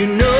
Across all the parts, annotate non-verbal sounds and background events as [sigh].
you know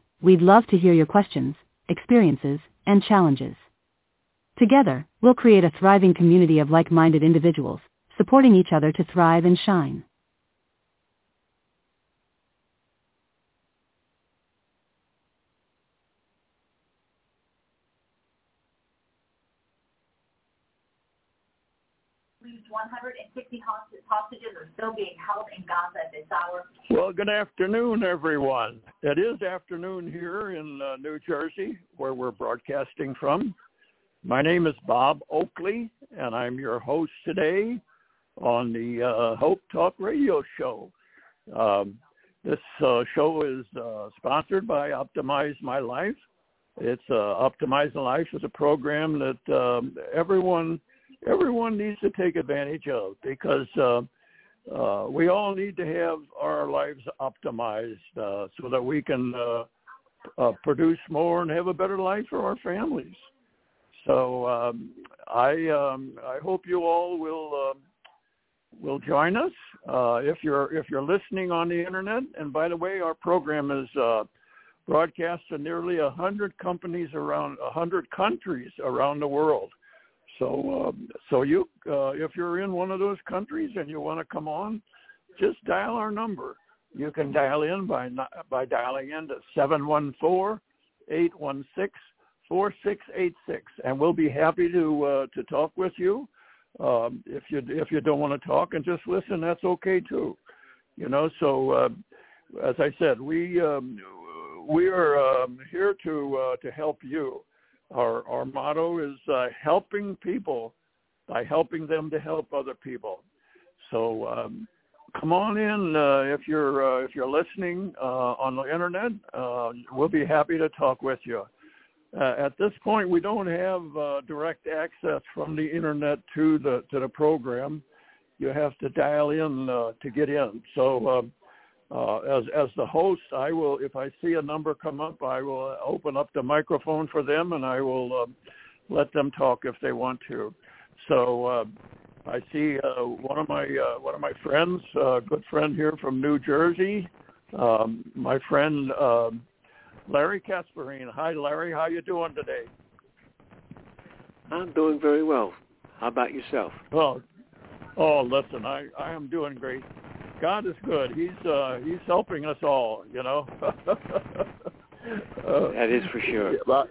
We'd love to hear your questions, experiences, and challenges. Together, we'll create a thriving community of like-minded individuals, supporting each other to thrive and shine. Least 160 host- hostages are still being held in Gaza at this hour. Well, good afternoon, everyone. It is afternoon here in uh, New Jersey, where we're broadcasting from. My name is Bob Oakley, and I'm your host today on the uh, Hope Talk Radio Show. Um, this uh, show is uh, sponsored by Optimize My Life. It's uh, Optimize My Life is a program that um, everyone everyone needs to take advantage of because uh, uh, we all need to have our lives optimized uh, so that we can uh, uh, produce more and have a better life for our families. So um, I um, I hope you all will uh, will join us uh, if you're if you're listening on the internet. And by the way, our program is uh, broadcast to nearly hundred companies around hundred countries around the world. So, um, so you, uh, if you're in one of those countries and you want to come on, just dial our number. You can dial in by by dialing in to seven one four eight one six four six eight six, and we'll be happy to uh, to talk with you. Um, if you if you don't want to talk and just listen, that's okay too. You know, so uh, as I said, we um, we are um, here to uh, to help you. Our our motto is uh, helping people by helping them to help other people. So um, come on in uh, if you're uh, if you're listening uh, on the internet. Uh, we'll be happy to talk with you. Uh, at this point, we don't have uh, direct access from the internet to the to the program. You have to dial in to get in. So. Uh, as as the host, I will if I see a number come up, I will open up the microphone for them and I will uh, let them talk if they want to. So uh, I see uh, one of my uh, one of my friends, a uh, good friend here from New Jersey, um, my friend uh, Larry Kasperine. Hi, Larry. How you doing today? I'm doing very well. How about yourself? Well, oh, listen, I I am doing great. God is good. He's uh, he's helping us all. You know. [laughs] uh, that is for sure. But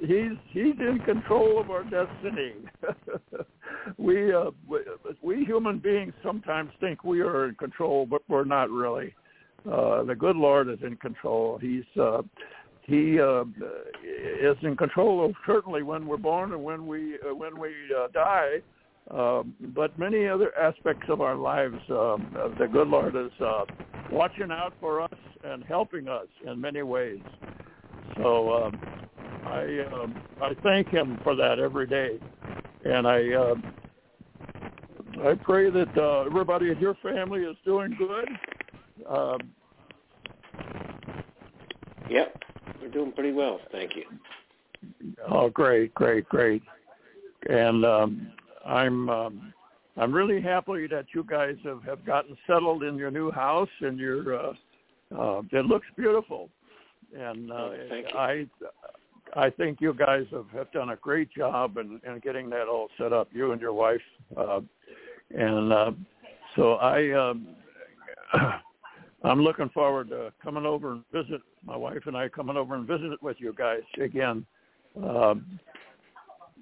he's he's in control of our destiny. [laughs] we, uh, we we human beings sometimes think we are in control, but we're not really. Uh, the good Lord is in control. He's uh, he uh, is in control of certainly when we're born and when we uh, when we uh, die. Um, but many other aspects of our lives, um, the good Lord is uh, watching out for us and helping us in many ways. So um, I um, I thank Him for that every day, and I uh, I pray that uh, everybody in your family is doing good. Um, yep, we're doing pretty well, thank you. Oh, great, great, great, and um, I'm um, I'm really happy that you guys have, have gotten settled in your new house and your uh, uh, it looks beautiful, and uh. I I think you guys have, have done a great job in, in getting that all set up. You and your wife, uh, and uh, so I um, [clears throat] I'm looking forward to coming over and visit my wife and I coming over and visit with you guys again. Um,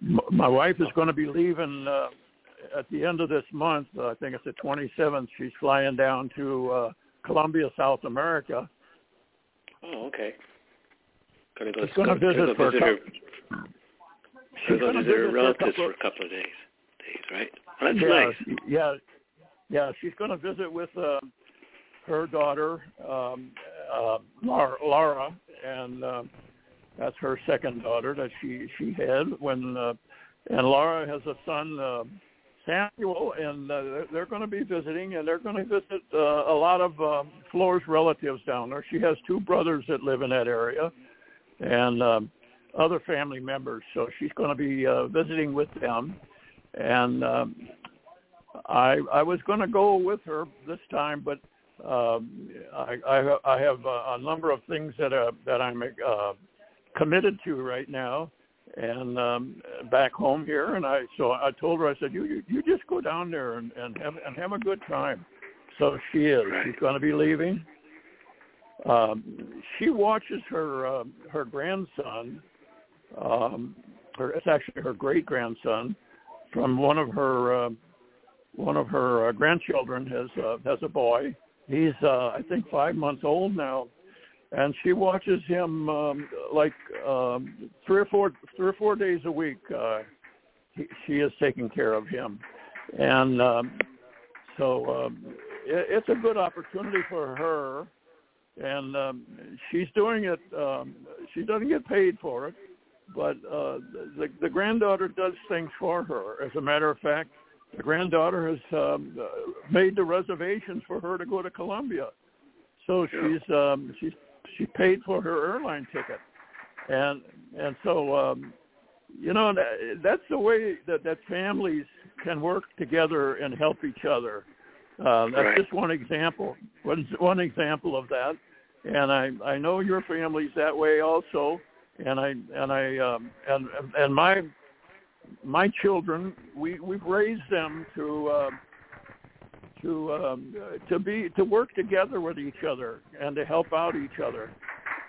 my wife is going to be leaving uh, at the end of this month. Uh, I think it's the 27th. She's flying down to uh, Colombia, South America. Oh, okay. Gonna go, She's gonna go- visit for visit her, couple- gonna go gonna visit her visit for a relatives for a couple of days. Days, right? Oh, that's yeah, nice. Yeah, yeah. She's going to visit with uh, her daughter, um, uh, Laura, Laura, and uh, that's her second daughter that she she had when. Uh, and Laura has a son, uh, Samuel, and uh, they're, going to be visiting, and they're going to visit uh, a lot of um, Flora's relatives down there. She has two brothers that live in that area, and um, other family members. So she's going to be uh, visiting with them and um, I I was going to go with her this time, but um, I, I I have a, a number of things that uh, that I'm uh, committed to right now, and um, back home here, and I so I told her I said you you, you just go down there and, and have and have a good time. So she is. She's going to be leaving. Um, she watches her uh, her grandson. Um, her, it's actually her great grandson from one of her uh, one of her uh, grandchildren has uh, has a boy. He's uh, I think five months old now, and she watches him um, like um, three or four three or four days a week. Uh, he, she is taking care of him, and um, so um, it, it's a good opportunity for her. And um, she's doing it. Um, she doesn't get paid for it, but uh, the, the granddaughter does things for her. As a matter of fact, the granddaughter has um, uh, made the reservations for her to go to Colombia. So she's um, she's she paid for her airline ticket, and and so um, you know that, that's the way that that families can work together and help each other. Uh, that's Right. just one example. One one example of that, and I I know your family's that way also and I and I um, and and my my children we we've raised them to uh, to um, to be to work together with each other and to help out each other,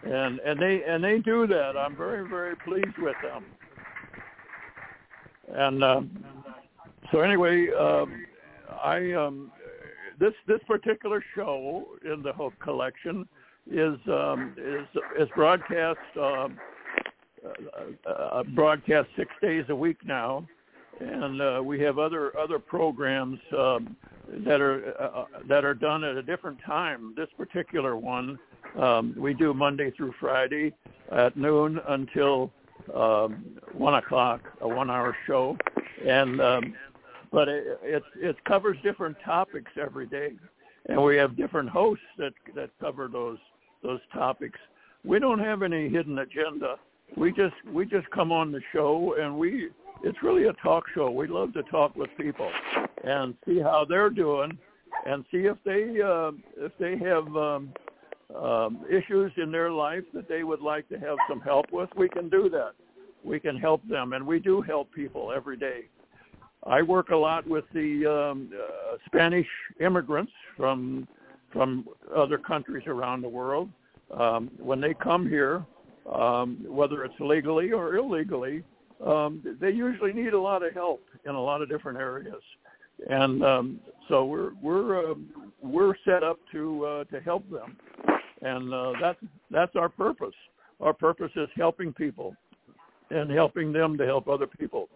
and and they and they do that. I'm very very pleased with them. And um, so anyway, um, I um, this this particular show in the Hope Collection is um, is is broadcast. Um, uh, uh, broadcast six days a week now, and uh, we have other other programs um, that are uh, that are done at a different time. This particular one um, we do Monday through Friday at noon until um, one o'clock, a one-hour show, and um, but it, it it covers different topics every day, and we have different hosts that that cover those those topics. We don't have any hidden agenda we just we just come on the show and we it's really a talk show. We love to talk with people and see how they're doing and see if they uh, if they have um, um, issues in their life that they would like to have some help with. We can do that. We can help them, and we do help people every day. I work a lot with the um, uh, Spanish immigrants from from other countries around the world. Um, when they come here, um, whether it's legally or illegally, um, they usually need a lot of help in a lot of different areas, and um, so we're we're uh, we're set up to uh, to help them, and uh, that's that's our purpose. Our purpose is helping people, and helping them to help other people.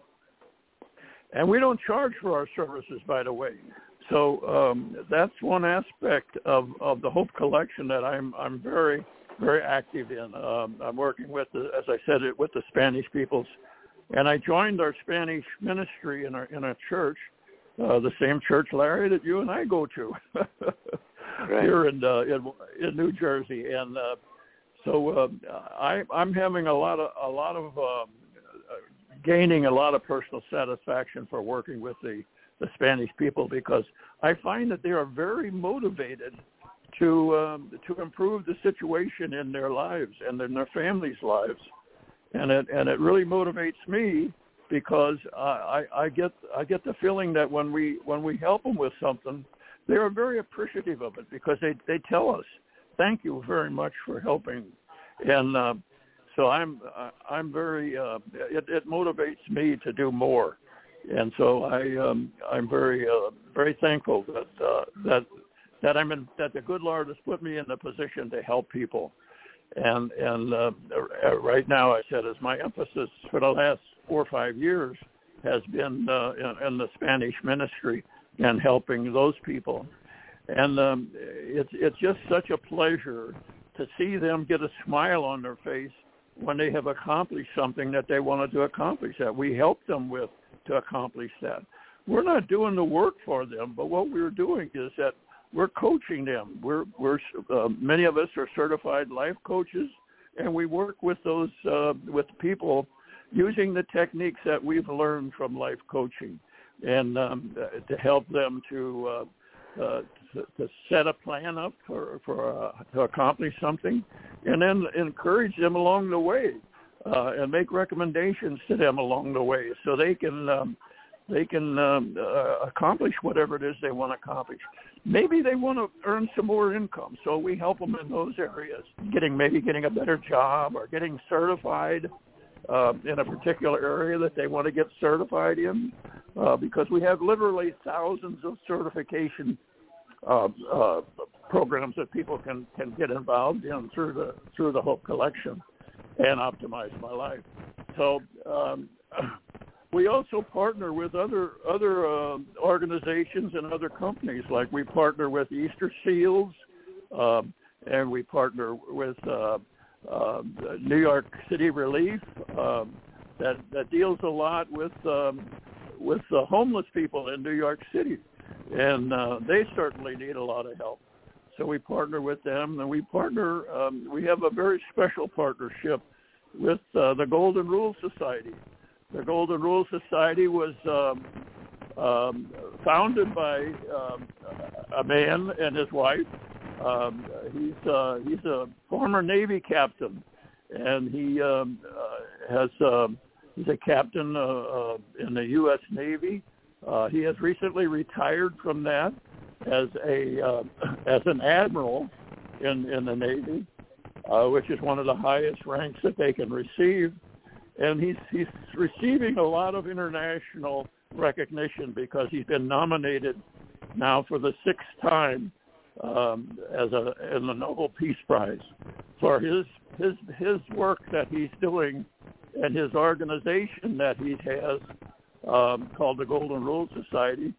And we don't charge for our services, by the way. So um, that's one aspect of, of the Hope Collection that I'm I'm very very active in. Um, I'm working with, the, as I said, it with the Spanish peoples, and I joined our Spanish ministry in our in a church, uh, the same church, Larry, that you and I go to [laughs] Right. here in, uh, in in New Jersey, and uh, so uh, I I'm having a lot of a lot of um, gaining a lot of personal satisfaction for working with the the Spanish people because I find that they are very motivated to um, to improve the situation in their lives and in their families' lives, and it and it really motivates me because I, I, get I get the feeling that when we when we help them with something, they are very appreciative of it because they they tell us thank you very much for helping, and uh, so I'm I'm very uh, it, it motivates me to do more, and so I um, I'm very uh, very thankful that uh, that that I'm in that the good Lord has put me in the position to help people, and and uh, right now I said is my emphasis for the last four or five years has been uh, in, in the Spanish ministry and helping those people, and um, it's it's just such a pleasure to see them get a smile on their face when they have accomplished something that they wanted to accomplish that we help them with to accomplish that. We're not doing the work for them, but what we're doing is that we're coaching them. We're we're uh, many of us are certified life coaches, and we work with those uh, with people using the techniques that we've learned from life coaching, and um, to help them to, uh, uh, to to set a plan up for for uh, to accomplish something, and then encourage them along the way, uh, and make recommendations to them along the way, so they can. Um, they can um, uh, accomplish whatever it is they want to accomplish. Maybe they want to earn some more income, so we help them in those areas, getting maybe getting a better job or getting certified uh, in a particular area that they want to get certified in, uh, because we have literally thousands of certification uh, uh, programs that people can can get involved in through the through the Hope Collection and optimize my life. So. Um, we also partner with other other uh, organizations and other companies. Like we partner with Easter Seals, um, and we partner with uh, uh, New York City Relief um, that that deals a lot with um, with uh, homeless people in New York City, and uh, they certainly need a lot of help. So we partner with them, and we partner. Um, we have a very special partnership with uh, the Golden Rule Society the Golden Rule Society was um, um, founded by um, a man and his wife. Um, he's uh, he's a former Navy captain, and he um, uh, has um, he's a captain uh, uh, in the U.S. Navy. Uh, he has recently retired from that as a uh, as an admiral in in the Navy, uh, which is one of the highest ranks that they can receive and he's he's receiving a lot of international recognition because he's been nominated now for the sixth time um, as a in the Nobel Peace Prize for his his his work that he's doing and his organization that he has um, called the Golden Rule Society.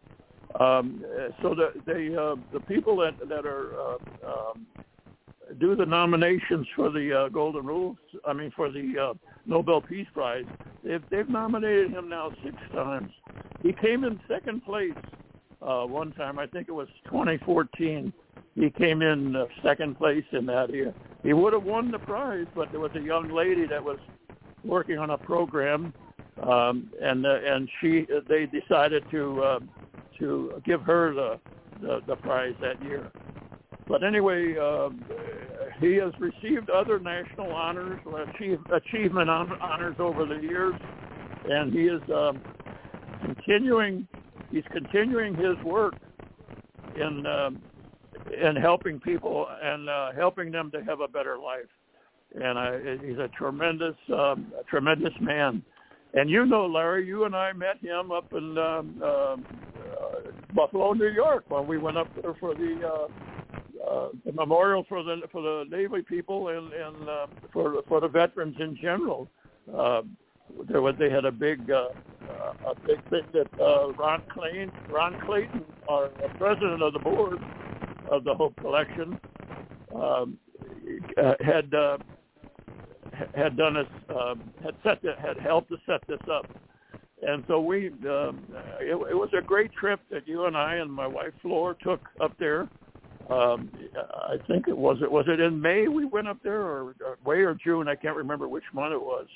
Um, so the the uh, the people that that are uh, um, do the nominations for the uh, Golden Rules. I mean, for the uh, Nobel Peace Prize. They've they've nominated him now six times. He came in second place uh, one time. I think it was 2014. He came in uh, second place in that year. He would have won the prize, but there was a young lady that was working on a program, um, and uh, and she they decided to uh, to give her the, the the prize that year. But anyway, uh, he has received other national honors, achieve, achievement honors over the years, and he is um, continuing. He's continuing his work in um, in helping people and uh, helping them to have a better life. And I, he's a tremendous, um, a tremendous man. And you know, Larry, you and I met him up in um, uh, Buffalo, New York, when we went up there for the uh, uh, a memorial for the for the Navy people and and uh, for for the veterans in general. Uh, there was they had a big uh, a big thing that uh, Ron Clayton Ron Clayton, our president of the board of the Hope Collection, um, uh, had uh, had done us uh, had set the, had helped to set this up. And so we, um, it, it was a great trip that you and I and my wife Flor took up there um, I think it was it was it in May we went up there or, or May or June I can't remember which month it was.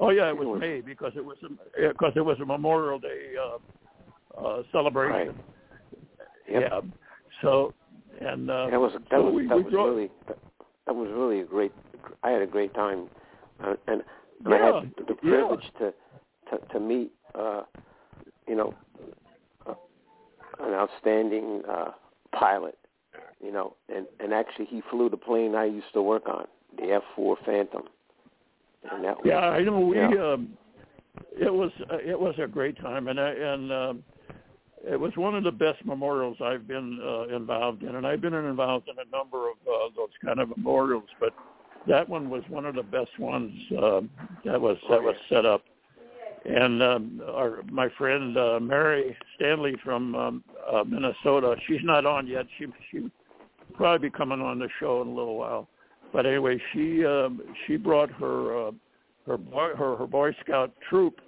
Oh yeah, it was May because it was a, because it was a Memorial Day uh, uh, celebration. Right. Yep. Yeah. So and uh, that was that so was we, that we was drove, really that, that was really a great. I had a great time, uh, and, Yeah, I had the yeah. privilege to to to meet, uh, you know, uh, an outstanding uh, pilot, you know, and and actually he flew the plane I used to work on, the F4 Phantom. And that was, Yeah, I know we. yeah. Um, it was uh, it was a great time, and I, and um, it was one of the best memorials I've been uh, involved in, and I've been involved in a number of uh, those kind of memorials, but that one was one of the best ones uh, that was that was set up. And um, our my friend uh, Mary Stanley from um, uh, Minnesota, she's not on yet. She she probably be coming on the show in a little while. But anyway, she um, she brought her uh, her boy her, her Boy Scout troop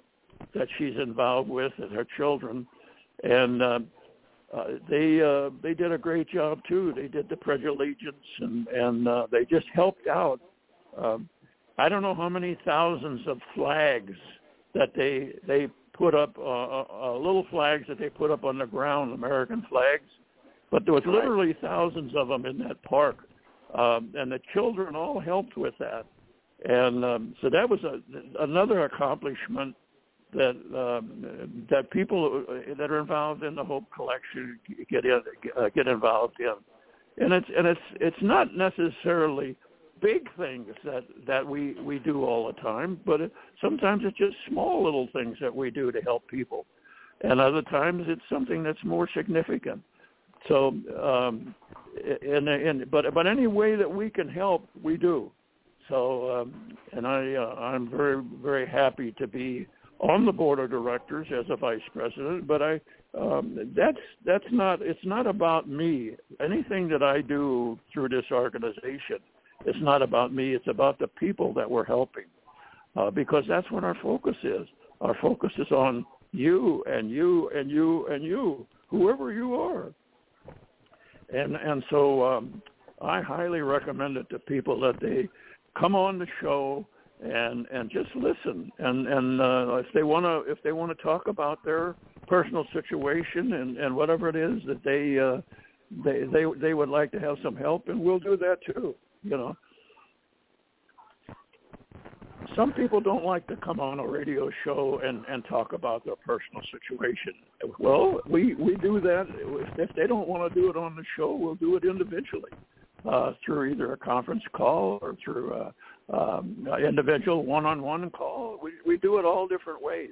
that she's involved with and her children, and uh, uh, they uh, they did a great job too. They did the Pledge of Allegiance and and uh, they just helped out. Um, I don't know how many thousands of flags that they they put up, uh, uh, uh, little flags that they put up on the ground, American flags, but there was literally thousands of them in that park, um, and the children all helped with that, and um, so that was a, another accomplishment that um, that people that are involved in the Hope Collection get in, uh, get involved in, and it's and it's it's not necessarily big things that that we we do all the time, but it, sometimes it's just small little things that we do to help people, and other times it's something that's more significant. So, um, and and but but any way that we can help, we do. So, um, and I uh, I'm very very happy to be on the board of directors as a vice president. But I um, that's that's not it's not about me. Anything that I do through this organization, it's not about me. It's about the people that we're helping, uh, because that's what our focus is. Our focus is on you and you and you and you, whoever you are. And and so um, I highly recommend it to people that they come on the show and and just listen. And and uh, if they want to if they want to talk about their personal situation and and whatever it is that they uh, they they they would like to have some help and we'll do that too you know some people don't like to come on a radio show and and talk about their personal situation well we we do that if, if they don't want to do it on the show we'll do it individually uh, through either a conference call or through a, um, individual one-on-one call. We we do it all different ways,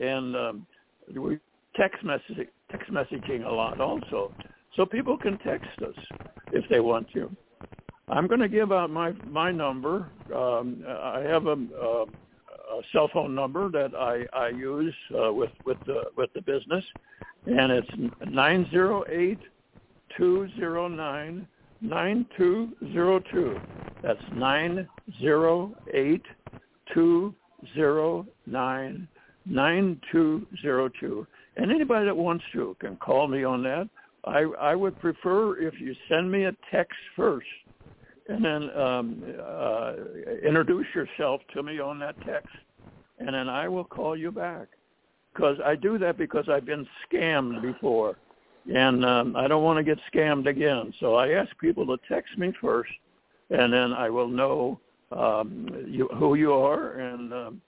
and um, we text messaging text messaging a lot also, so people can text us if they want to. I'm going to give out my my number. Um, I have a, a, a cell phone number that I I use uh, with with the with the business, and it's nine zero eight two zero nine nine two zero two. That's nine zero eight two zero nine nine two zero two. And anybody that wants to can call me on that. I, I would prefer if you send me a text first and then um, uh, introduce yourself to me on that text, and then I will call you back. Because I do that because I've been scammed before and um, I don't want to get scammed again. So I ask people to text me first, and then I will know um, you, who you are, and um,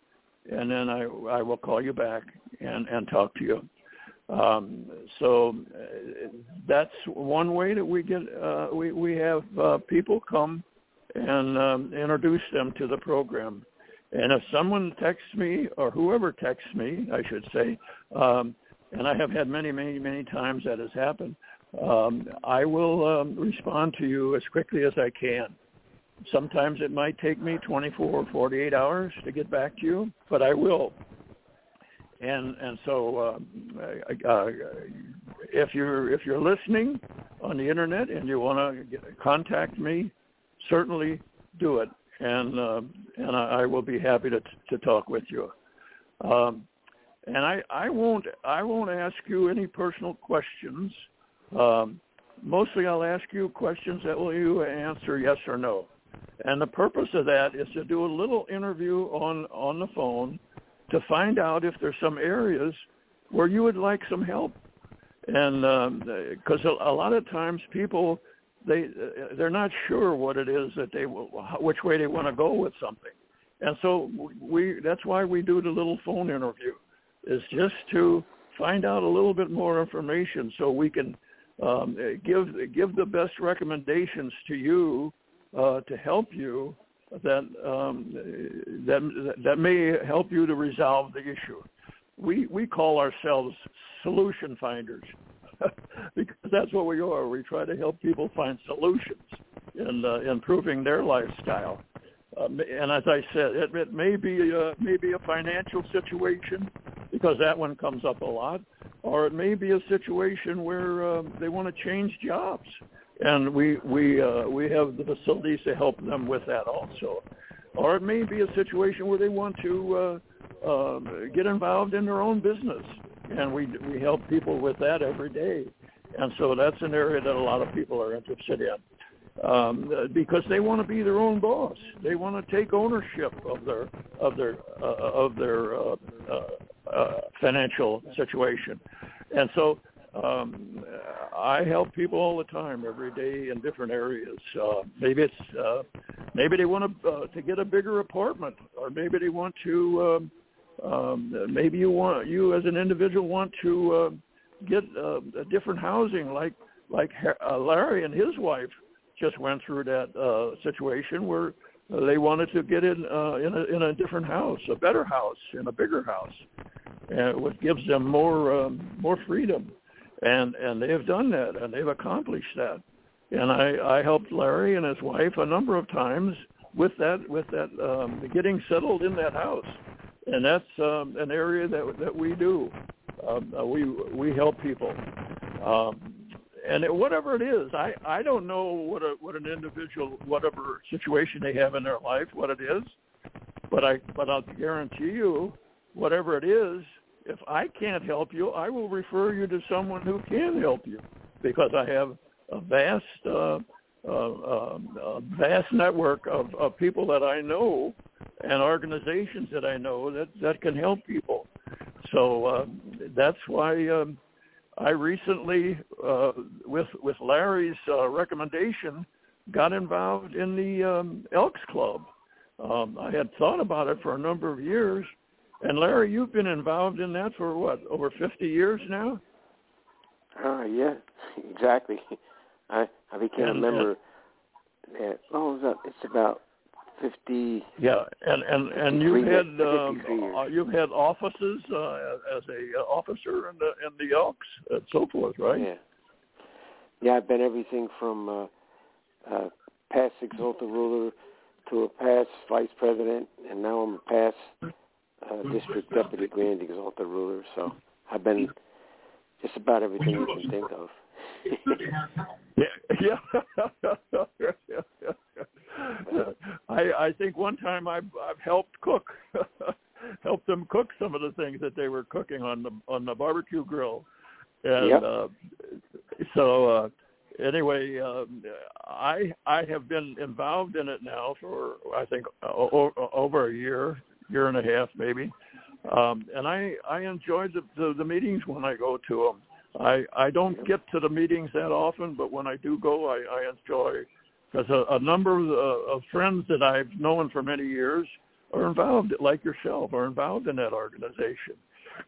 and then I I will call you back and and talk to you. Um, so uh, that's one way that we get uh, we we have uh, people come and um, introduce them to the program. And if someone texts me, or whoever texts me, I should say, um, and I have had many, many, many times that has happened, um, I will um, respond to you as quickly as I can. Sometimes it might take me 24 or 48 hours to get back to you, but I will. And and so uh, uh, if you're if you're listening on the internet and you want to contact me, certainly do it, and uh, and I, I will be happy to to talk with you. Um, and I, I won't I won't ask you any personal questions. Um, mostly, I'll ask you questions that will you answer yes or no. And the purpose of that is to do a little interview on on the phone to find out if there's some areas where you would like some help. And because um, a, a lot of times people they they're not sure what it is that they which way they want to go with something. And so we that's why we do the little phone interview is just to find out a little bit more information so we can um, give give the best recommendations to you uh, to help you that um, that that may help you to resolve the issue. We we call ourselves solution finders [laughs] because that's what we are. We try to help people find solutions in uh, improving their lifestyle. Um, and as I said, it, it may be a, maybe a financial situation because that one comes up a lot, or it may be a situation where uh, they want to change jobs, and we we uh, we have the facilities to help them with that also, or it may be a situation where they want to uh, uh, get involved in their own business, and we we help people with that every day, and so that's an area that a lot of people are interested in. Um, because they want to be their own boss. They want to take ownership of their of their uh, of their uh, uh, financial situation, and so um, I help people all the time, every day in different areas. Uh, maybe it's uh, maybe they want to uh, to get a bigger apartment, or maybe they want to. Um, um, maybe you want you as an individual want to uh, get uh, a different housing, like like uh, Larry and his wife just went through that uh, situation where they wanted to get in uh, in a in a different house, a better house, in a bigger house, and what gives them more um, more freedom, and and they have done that and they've accomplished that, and I I helped Larry and his wife a number of times with that with that um, getting settled in that house, and that's um, an area that that we do. Um, uh, we we help people. Um, and it, whatever it is, I I don't know what a what an individual whatever situation they have in their life, what it is, but I but I'll guarantee you, whatever it is, if I can't help you, I will refer you to someone who can help you, because I have a vast uh, uh, uh, vast network of, of people that I know and organizations that I know that that can help people. So uh, that's why. Um, I recently, uh, with with Larry's uh, recommendation, got involved in the um, Elks Club. Um, I had thought about it for a number of years, and Larry, you've been involved in that for what over 50 years now. Uh, yeah, exactly. I I became And, a member. At, oh, it was, uh, it's about fifty. Yeah, and and and you've had um, uh, you've had offices uh, as a uh, officer in the in the Elks and so forth, right? Yeah. Yeah, I've been everything from uh, uh, past exalted ruler to a past vice president, and now I'm a past uh, district deputy grand exalted ruler. So I've been just about everything you can think of. Yeah, yeah. [laughs] I I think one time I've I've helped cook, [laughs] helped them cook some of the things that they were cooking on the on the barbecue grill, and Yep. uh, so uh, anyway, um, I I have been involved in it now for I think o- o- over a year, year and a half maybe, um, and I I enjoy the, the the meetings when I go to them. I I don't get to the meetings that often, but when I do go, I, I enjoy because a, a number of, uh, of friends that I've known for many years are involved, like yourself, are involved in that organization,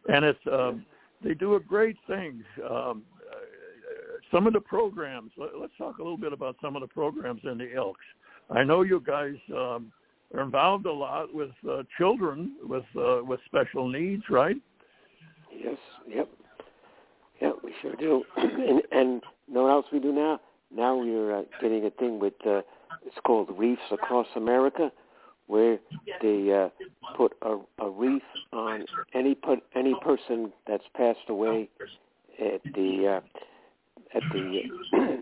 and it's um, they do a great things. Um, some of the programs. Let, let's talk a little bit about some of the programs in the Elks. I know you guys um, are involved a lot with uh, children with uh, with special needs, right? Yes. Yep. Yep, we sure do. [clears throat] and and know what else we do now? Now we're uh, getting a thing with uh, it's called Wreaths Across America, where they uh, put a, a reef on any put any person that's passed away at the uh, at the [clears throat]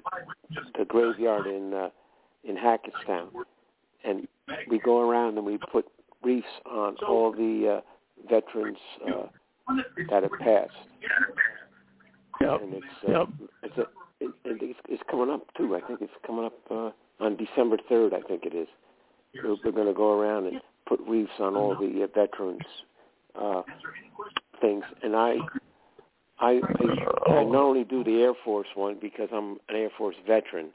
the graveyard in uh, in Hackettstown, and we go around and we put reefs on all the uh, veterans uh, that have passed Yep. and it's uh, Yep. it's a it, it, it's, it's coming up too. I think it's coming up uh, on December third. I think it is. We're, we're going to go around and put reefs on all the uh, veterans uh, things, and I. I, I I not only do the Air Force one because I'm an Air Force veteran,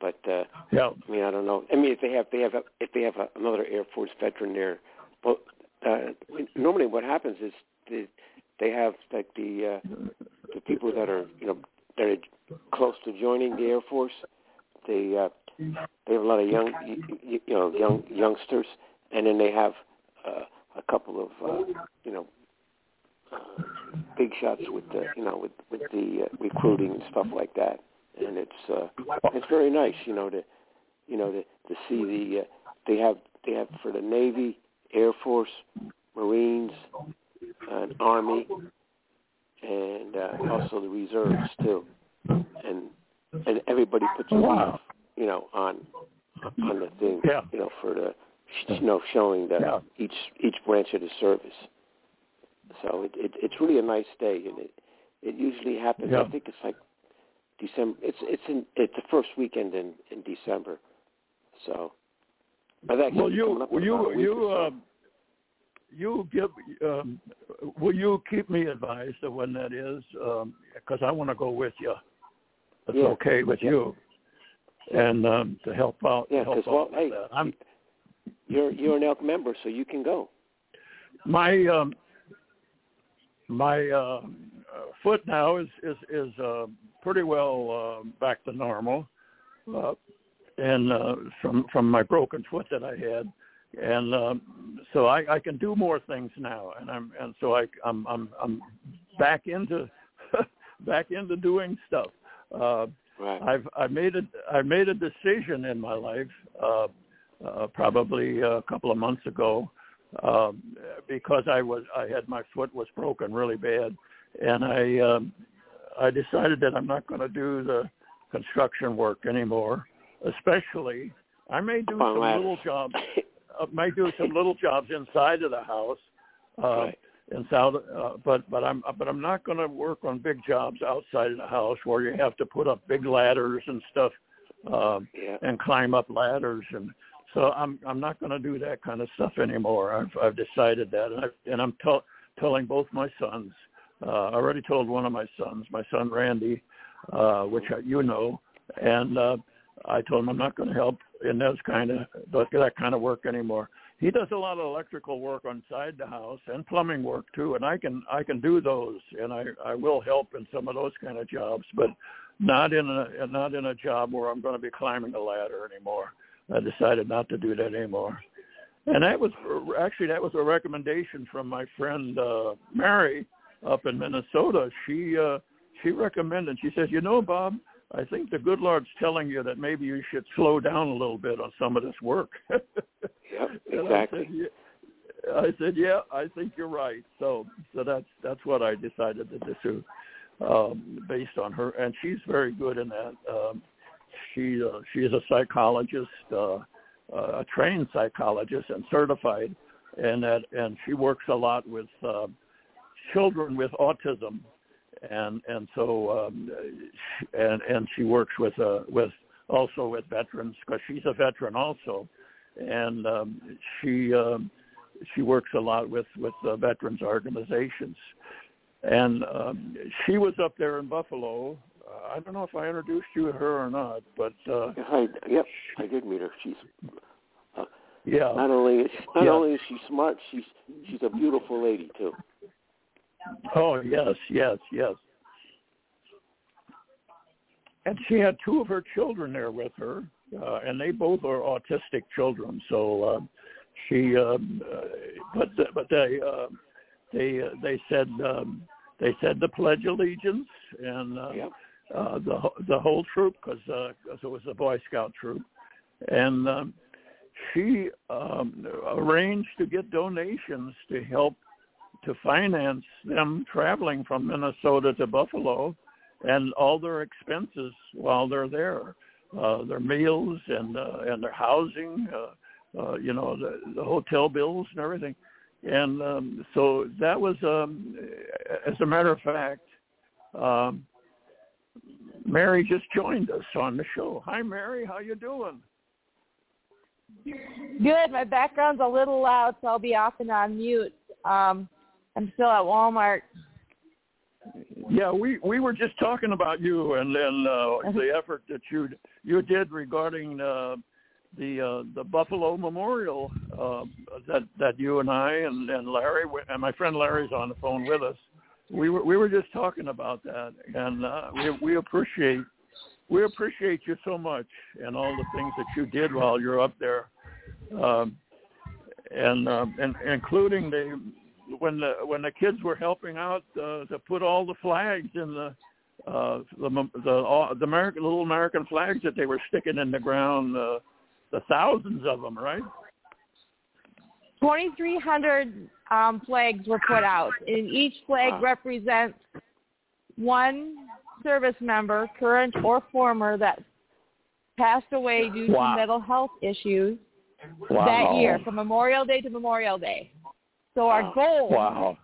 but uh, Yep. I mean I don't know. I mean if they have they have a, if they have a, another Air Force veteran there, well, uh, normally what happens is they they have like the uh, the people that are you know that are close to joining the Air Force. They uh, they have a lot of young you, you, you know young youngsters, and then they have uh, a couple of uh, you know uh, big shots with the you know with with the uh, recruiting and stuff like that. And it's uh, it's very nice, you know, to you know to to see the uh, they have they have for the Navy, Air Force, Marines, and Army, and uh, also the reserves too. And and everybody puts a Wow. you know, on on the thing, Yeah. you know, for the you know showing that Yeah. each each branch of the service. So it, it it's really a nice day, and it it usually happens. Yeah. I think it's like December. It's it's in it's the first weekend in in December. So, but actually Well, you you about a week you so. um, you give um, will you keep me advised of when that is? Because I want to go with you. It's Yeah. okay with Yeah. you, and um, to help out. yeah, because well, hey. I'm you're you're an elk member, so you can go. my um, my uh, uh, foot now is is is uh, pretty well uh, back to normal, uh, and uh, from from my broken foot that I had, and um, so I, I can do more things now, and I'm and so I I'm I'm I'm back into [laughs] back into doing stuff. Uh, Right. I've I made a I made a decision in my life uh, uh, probably a couple of months ago um, because I was I had my foot was broken really bad, and I um, I decided that I'm not going to do the construction work anymore. Especially, I may do some ladders. little jobs. I may do some little jobs inside of the house. Uh, right. in South, uh, but but I'm but I'm not going to work on big jobs outside of the house where you have to put up big ladders and stuff um, Yeah. and climb up ladders and so I'm I'm not going to do that kind of stuff anymore. I've I've decided that and I and I'm tell telling both my sons. Uh, I already told one of my sons, my son Randy, uh, which I, you know, and uh, I told him I'm not going to help in those kind of that kind of work anymore. He does a lot of electrical work inside the house and plumbing work too and i can i can do those and i i will help in some of those kind of jobs but not in a not in a job where i'm going to be climbing a ladder anymore. I decided not to do that anymore. And that was actually that was a recommendation from my friend uh mary up in minnesota she uh she recommended she says you know bob I think the good Lord's telling you that maybe you should slow down a little bit on some of this work. [laughs] Yep. Exactly. I said, yeah. I said, yeah, I think you're right. So, so that's that's what I decided to do, um, based on her, and she's very good in that. Um, she uh, she is a psychologist, uh, uh, a trained psychologist, and certified, and that and she works a lot with uh, children with autism, and and so um, and and she works with uh, with also with veterans because she's a veteran also, and um, she um, she works a lot with with uh, veterans organizations, and um, she was up there in Buffalo. Uh, I don't know if I introduced you to her or not, but uh, I, yep, I did meet her. She's yeah, not only is not Yeah. only is she smart, she's she's a beautiful lady too. Oh yes, yes, yes. And she had two of her children there with her, uh, and they both are autistic children. So uh, she, um, uh, but the, but they uh, they uh, they said um, they said the Pledge Allegiance and uh, Yep. uh, the the whole troop because uh, 'cause it was a Boy Scout troop, and um, she um, arranged to get donations to help to finance them traveling from Minnesota to Buffalo and all their expenses while they're there, uh, their meals and uh, and their housing, uh, uh, you know, the, the hotel bills and everything. And um, so that was, um, as a matter of fact, um, Mary just joined us on the show. Hi, Mary. How you doing? Good. My background's a little loud, so I'll be off and on mute. Um, I'm still at Walmart. Yeah, we we were just talking about you and and uh, the effort that you you did regarding uh, the uh, the Buffalo Memorial uh, that that you and I and, and Larry and my friend Larry's on the phone with us. we were we were just talking about that, and uh, we we appreciate we appreciate you so much and all the things that you did while you're up there, um, and, um, and including the when the when the kids were helping out uh, to put all the flags in the uh, the the, all, the American little American flags that they were sticking in the ground, uh, the thousands of them, right? 2,300 um, flags were put out, and each flag Wow. represents one service member, current or former, that passed away due Wow. to mental health issues Wow. that year, from Memorial Day to Memorial Day. So our goal Wow.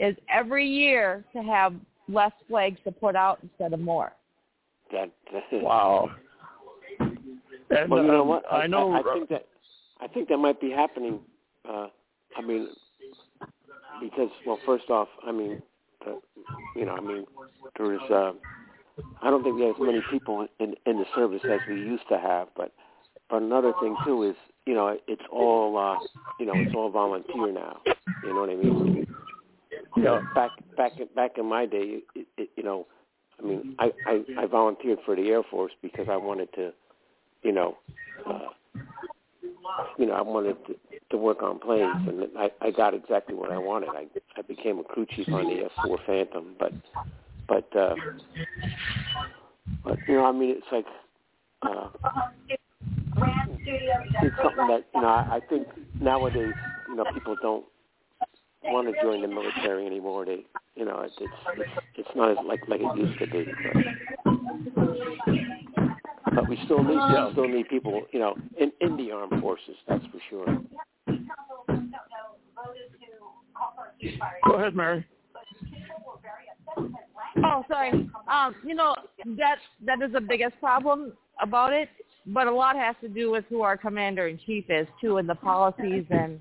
is every year to have less flags to put out instead of more. That, that is, Wow. And Well, you know um, what? I know. I, think that I think that might be happening. Uh, I mean, because well, first off, I mean, the, you know, I mean, there is. Uh, I don't think we have as many people in in the service as we used to have. But but another thing too is, you know, it's all uh, you know, it's all volunteer now. You know what I mean? yeah. back back back in my day, it, it, you know, I mean, I, I I volunteered for the Air Force because I wanted to, you know, uh, you know, I wanted to, to work on planes, and I I got exactly what I wanted. I I became a crew chief on the F4 Phantom, but but uh, but you know, I mean, it's like. Uh. It's something that you know I I think nowadays you know people don't want to join the military anymore. They you know it's it's it's, it's not as like like it used to be. But, but we still need we still need people you know in in the armed forces. That's for sure. Council, no, no, voted to call for a ceasefire. Go ahead, Mary. People were very upset because last Oh, sorry. Um, you know that that is the biggest problem about it, but a lot has to do with who our commander in chief is too, and the policies, and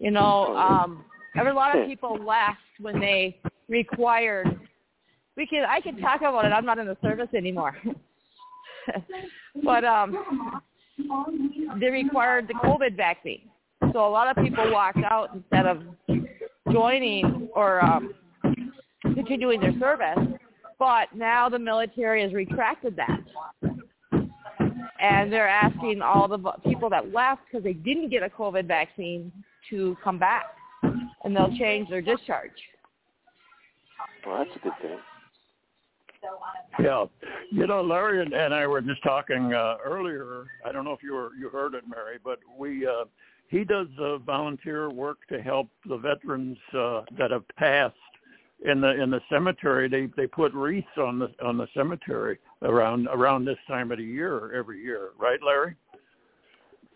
you know, um, a lot of people left when they required. We can I can talk about it. I'm not in the service anymore, [laughs] but um, they required the COVID vaccine, so a lot of people walked out instead of joining or um, continuing their service. But now the military has retracted that. And they're asking all the people that left because they didn't get a COVID vaccine to come back. And they'll change their discharge. Well, that's a good thing. Yeah, you know, Larry and, and I were just talking uh, earlier. I don't know if you were you heard it, Mary, but we uh, he does uh, volunteer work to help the veterans uh, that have passed in the in the cemetery. They they put wreaths on the on the cemetery around around this time of the year every year, right, Larry?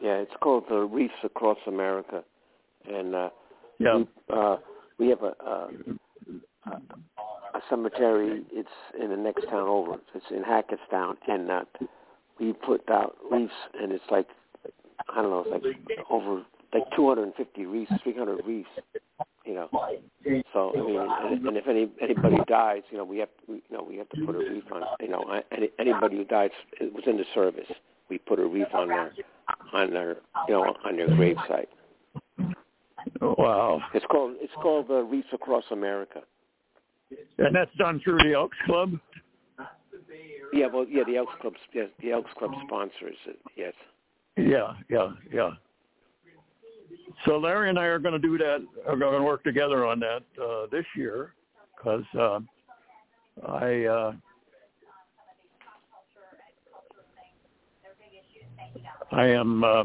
Yeah, it's called the Wreaths Across America, and uh, Yeah. we, uh, we have a, a a a cemetery. It's in the next town over. It's in Hackettstown, and uh, we put out wreaths, and it's like I don't know, it's like over like 250 wreaths, 300 wreaths. You know, so I mean, and, and if any anybody dies, you know, we have we, you know we have to put a wreath on. You know, any, anybody who dies was in the service, we put a wreath on their on their you know on their gravesite. Wow. It's called it's called the Wreaths Across America. And that's done through the Elks Club. Yeah, well, yeah, the Elks Club, yes, the Elks Club sponsors it. Yes. Yeah, yeah, yeah. So Larry and I are going to do that. Are going to work together on that uh, this year because uh, I uh, I am uh,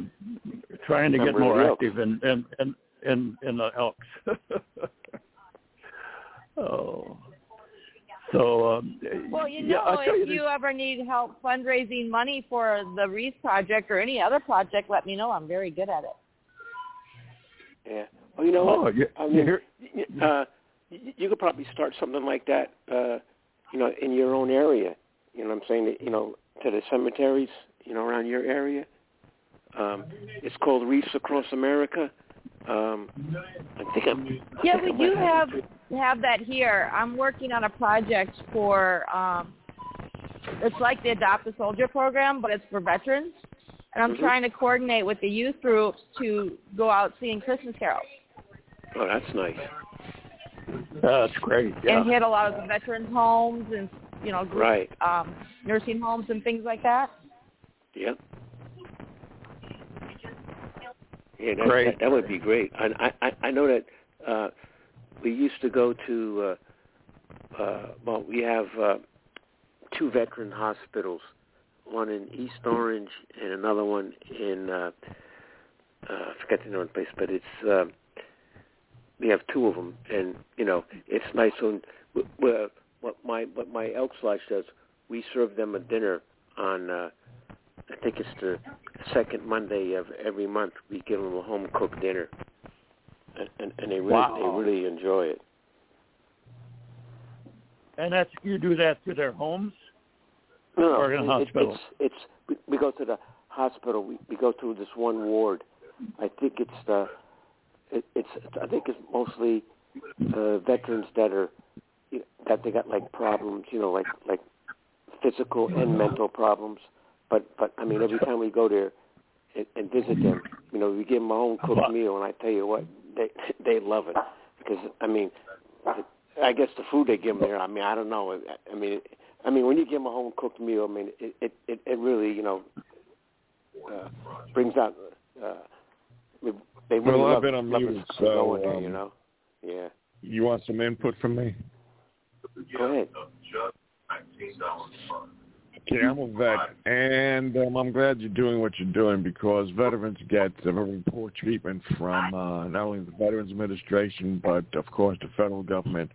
trying to get Member more the active in in in in, in the Elks. [laughs] oh. So um, Well, you yeah, know, I'll if you you ever need help fundraising money for the Reese project or any other project, let me know. I'm very good at it. Yeah. Well, you know Oh, what? you, I you mean, hear, y- uh, y- you could probably start something like that, uh, you know, in your own area. You know what I'm saying? You know, to the cemeteries, you know, around your area. Um, it's called Wreaths Across America. Um, I think I'm. I Yeah, think we I do have it. have that here. I'm working on a project for um it's like the Adopt a Soldier program, but it's for veterans. And I'm Mhm. trying to coordinate with the youth groups to go out seeing Christmas carols. Oh, that's nice. That's great. Yeah. and hit a lot of the veterans homes and you know group, Right. um, nursing homes and things like that. Yep. Yeah, that, Great. that that would be great. And I I I know that uh we used to go to uh uh well we have uh two veteran hospitals, one in East Orange and another one in uh uh I forget the name of the place, but it's uh we have two of them and you know, it's nice when w- what my what my Elks Lodge does, we serve them a dinner on uh I think it's the second Monday of every month. We give them a home cooked dinner, and, and, and they really Wow. they really enjoy it. And that's you do that to their homes. No, Or in a it- hospital. It's, it's we, we go to the hospital. We, we go to this one ward. I think it's the it, it's I think it's mostly uh, veterans that are that they got like problems. You know, like like physical and mental problems. But but I mean, every time we go there and, and visit them, you know, we give them a home cooked meal, and I tell you what, they [laughs] they love it because I mean, I guess the food they give them there. I mean, I don't know. I mean, I mean, when you give them a home cooked meal, I mean, it it it, it really you know uh, brings out. Uh, they really Well, I've love, been on mute, so, going there, um, you know. Yeah. You want some input from me? Go ahead. Okay, I'm a vet, and um, I'm glad you're doing what you're doing because veterans get a very poor treatment from uh, not only the Veterans Administration, but of course the federal government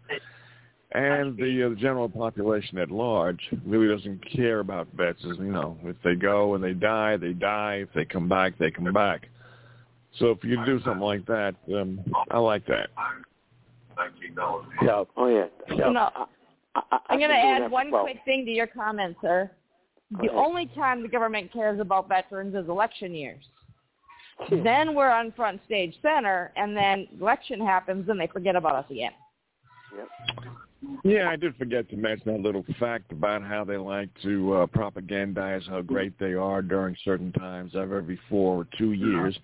and the, uh, general population at large. Really doesn't care about vets. As, You know, if they go and they die, they die. If they come back, they come back. So if you do something like that, um, I like that. Yeah. Oh yeah. Yeah. You know, I, I, I'm going to I've been doing add one for- quick thing to your comment, sir. The ahead. only time the government cares about veterans is election years. Then we're on front stage center, and then election happens, and they forget about us again. Yep. Yeah, I did forget to mention that little fact about how they like to uh, propagandize how great they are during certain times of every four or two years.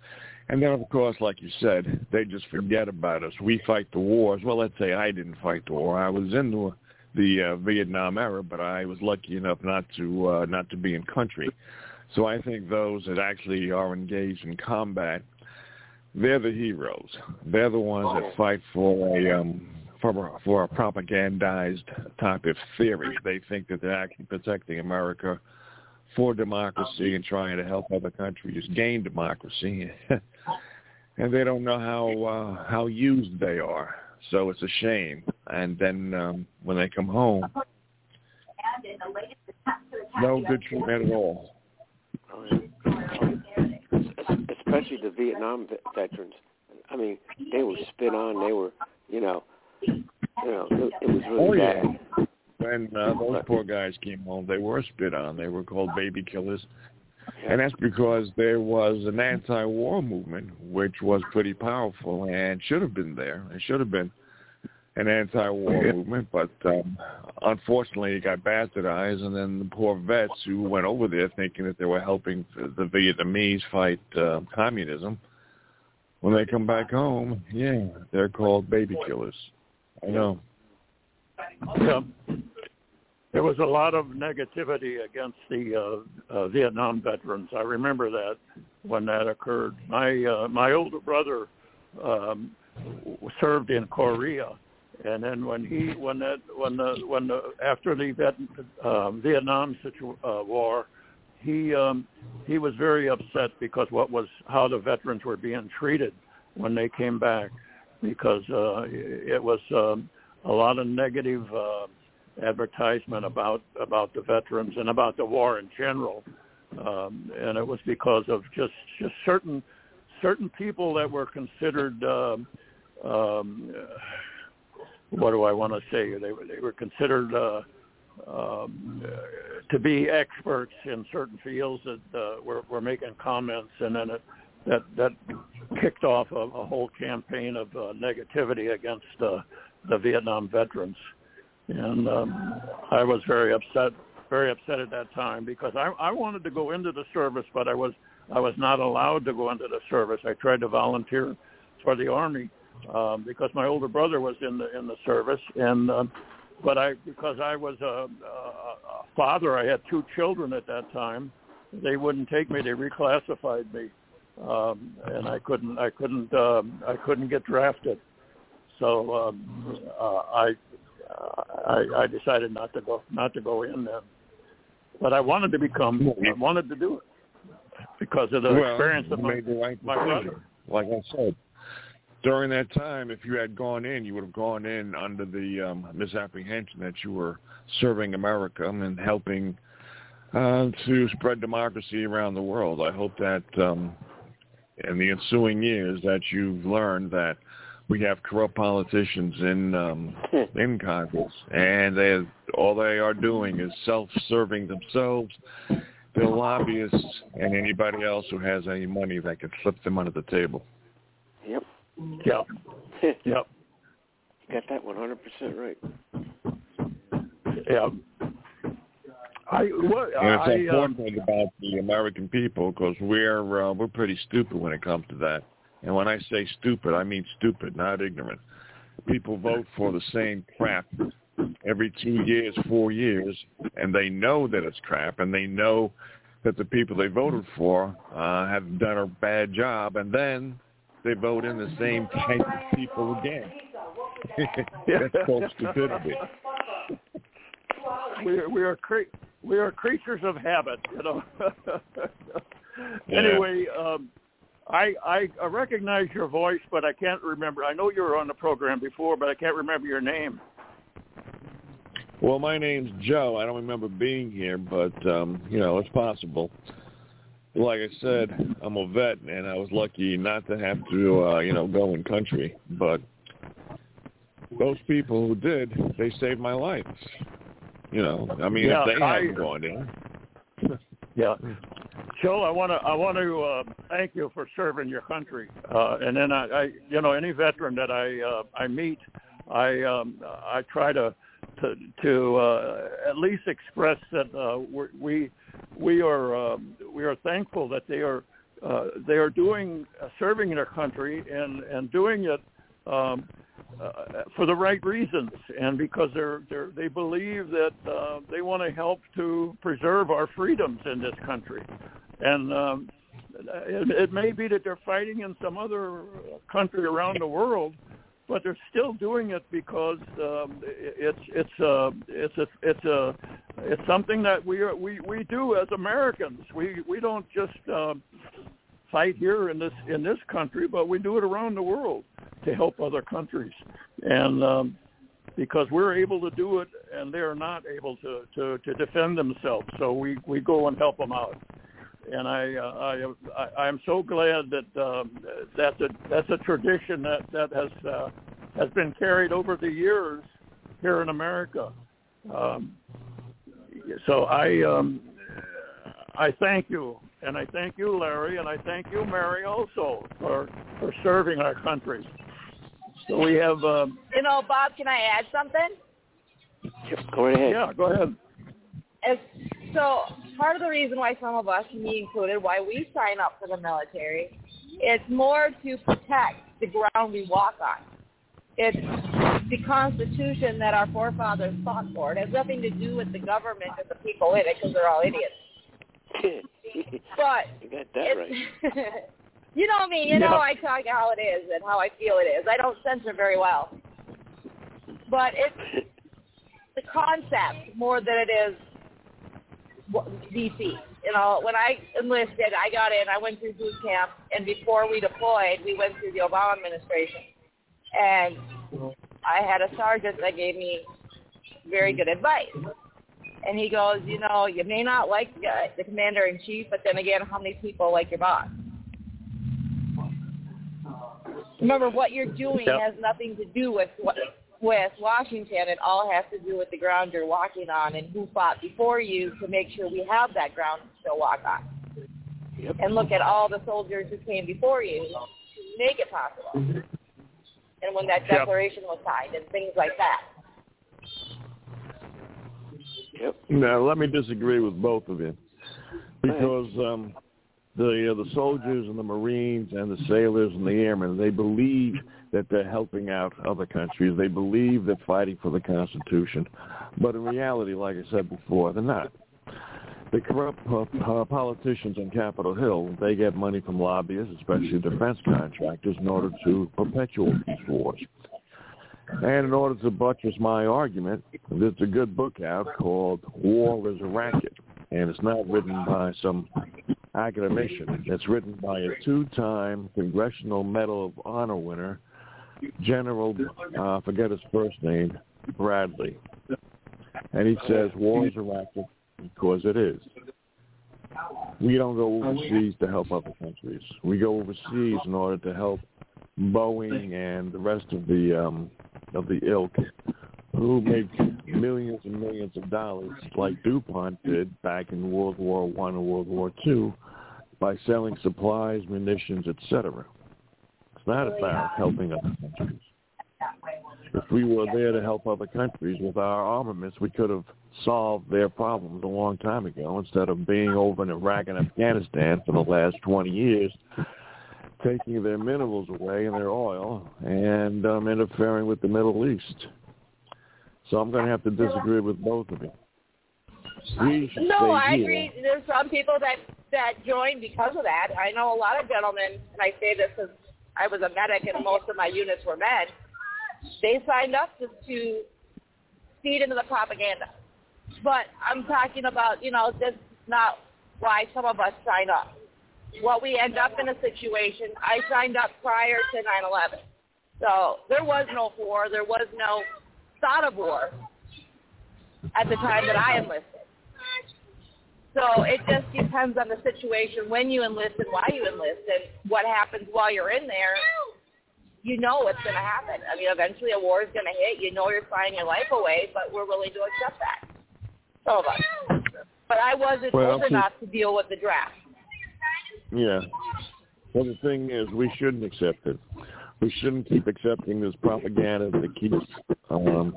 And then, of course, like you said, they just forget about us. We fight the wars. Well, let's say I didn't fight the war. I was in the, the uh, Vietnam era, but I was lucky enough not to uh, not to be in country. So I think those that actually are engaged in combat, they're the heroes. They're the ones that fight for a um, for a, for a propagandized type of theory. They think that they're actually protecting America for democracy and trying to help other countries gain democracy, [laughs] and they don't know how uh, how used they are. So it's a shame. And then um, when they come home, no good treatment at all. Especially the Vietnam veterans. I mean, they were spit on. They were, you know, you know, it, it was really Oh yeah. When uh, those poor guys came home, they were spit on. They were called baby killers. And that's because there was an anti-war movement, which was pretty powerful and should have been there. It should have been an anti-war movement, but um, unfortunately it got bastardized. And then the poor vets who went over there thinking that they were helping the Vietnamese fight uh, communism, when they come back home, yeah, they're called baby killers. I know. Yeah. There was a lot of negativity against the uh, uh, Vietnam veterans. I remember that when that occurred. My uh, my older brother um, served in Korea, and then when he when that when the when the after the Viet, um, Vietnam situ- uh, war, he um, he was very upset because what was how the veterans were being treated when they came back, because uh, it was um, a lot of negative. Uh, advertisement about about the veterans and about the war in general, um, and it was because of just just certain certain people that were considered um, um, what do I want to say? They were they were considered uh, um, to be experts in certain fields that uh, were were making comments, and then it that that kicked off a, a whole campaign of uh, negativity against uh, the Vietnam veterans and um, I was very upset, very upset at that time because I, I wanted to go into the service, but I was I was not allowed to go into the service. I tried to volunteer for the army, um, because my older brother was in the in the service, and um, but I because I was a, a, a father, I had two children at that time. They wouldn't take me; they reclassified me, um, and I couldn't I couldn't um, I couldn't get drafted. So um, uh, I, I I decided not to go not to go in then. But I wanted to become I wanted to do it because of the well, experience of my, right my brother. Like I said, during that time, if you had gone in, you would have gone in under the um, misapprehension that you were serving America and helping uh, to spread democracy around the world. I hope that um, in the ensuing years that you've learned that we have corrupt politicians in um, in Congress, and they all they are doing is self-serving themselves, their lobbyists, and anybody else who has any money that can slip them under the table. Yep. Yep. yep. you Yep. got that 100% right. Yeah. I what And it's I um, unfortunate about the American people because we're uh, we're pretty stupid when it comes to that. And when I say stupid, I mean stupid, not ignorant. People vote for the same crap every two years, four years, and they know that it's crap, and they know that the people they voted for uh, have done a bad job, and then they vote in the same type of people again. [laughs] That's called stupidity. [laughs] we are, we are cre- we are creatures of habit, you know. [laughs] Yeah. Anyway, um, I, I I recognize your voice, but I can't remember. I know you were on the program before, but I can't remember your name. Well, my name's Joe. I don't remember being here, but um, you know, it's possible. Like I said, I'm a vet, and I was lucky not to have to, uh, you know, go in country. But those people who did, they saved my life. You know, I mean, Yeah, if they I- hadn't gone in, [laughs] Yeah. Joe, I want to I want to uh, thank you for serving your country. Uh, and then I, I, you know, any veteran that I uh, I meet, I um, I try to to, to uh, at least express that uh, we're, we we are um, we are thankful that they are uh, they are doing uh, serving their country and and doing it um, uh, for the right reasons and because they're, they're they believe that uh, they want to help to preserve our freedoms in this country and um, it, it may be that they're fighting in some other country around the world but they're still doing it because um, it's it's uh, it's a it's a it's something that we are, we we do as Americans. We we don't just um, fight here in this in this country, but we do it around the world to help other countries, and um, because we're able to do it and they're not able to to, to defend themselves, so we we go and help them out. And I, uh, I, I, I'm so glad that um, that's a that's a tradition that that has uh, has been carried over the years here in America. Um, so I um, I thank you, and I thank you, Larry, and I thank you, Mary, also for for serving our country. So we have, um, You know, Bob, can I add something? Yep. Go right ahead. yeah, go ahead. As, so part of the reason why some of us, me included, why we sign up for the military, it's more to protect the ground we walk on. It's the Constitution that our forefathers fought for. It has nothing to do with the government and the people in it because they're all idiots. But [laughs] you got that right. [laughs] you know me. You know. I talk how it is and how I feel it is. I don't censor very well. But it's [laughs] the concept more than it is DC. You know, when I enlisted, I got in, I went through boot camp, and before we deployed, we went through the Obama administration. And I had a sergeant that gave me very good advice. And he goes, you know, you may not like uh, the commander in chief, but then again, how many people like your boss? Remember, what you're doing Yep. has nothing to do with what with Washington. It all has to do with the ground you're walking on and who fought before you to make sure we have that ground to still walk on. Yep. And look at all the soldiers who came before you to make it possible. And when that Yep. declaration was signed and things like that. Yep. Now, let me disagree with both of you because um, the uh, the soldiers and the Marines and the sailors and the airmen. They believe that they're helping out other countries. They believe they're fighting for the Constitution, but in reality, like I said before, they're not. The corrupt uh, uh, politicians on Capitol Hill, they get money from lobbyists, especially defense contractors, in order to perpetuate these wars. And in order to buttress my argument, there's a good book out called War is a Racket. And it's not written by some academician. It's written by a two-time Congressional Medal of Honor winner, General, uh, forget his first name, Bradley. And he says war is a racket because it is. We don't go overseas to help other countries. We go overseas in order to help Boeing and the rest of the um, of the ilk who make millions and millions of dollars like DuPont did back in World War One and World War Two by selling supplies, munitions, etc. It's not oh, about helping other countries. If we were there to help other countries with our armaments, we could have solved their problems a long time ago instead of being over in Iraq and Afghanistan for the last 20 years, taking their minerals away and their oil and um, interfering with the Middle East. So I'm going to have to disagree with both of you. No, I here. agree. There's some people that that joined because of that. I know a lot of gentlemen, and I say this because I was a medic and most of my units were men. They signed up just to feed into the propaganda. But I'm talking about, you know, that's not why some of us sign up. What we end up in a situation, I signed up prior to 9/11. So there was no war. There was no thought of war at the time that I enlisted. So it just depends on the situation when you enlist and why you enlist and what happens while you're in there. You know what's going to happen. I mean, eventually a war is going to hit. You know you're signing your life away, but we're willing to accept that. Some of us. But I wasn't Well, old enough to deal with the draft. Yeah. Well, the thing is, we shouldn't accept it. We shouldn't keep accepting this propaganda that keeps um,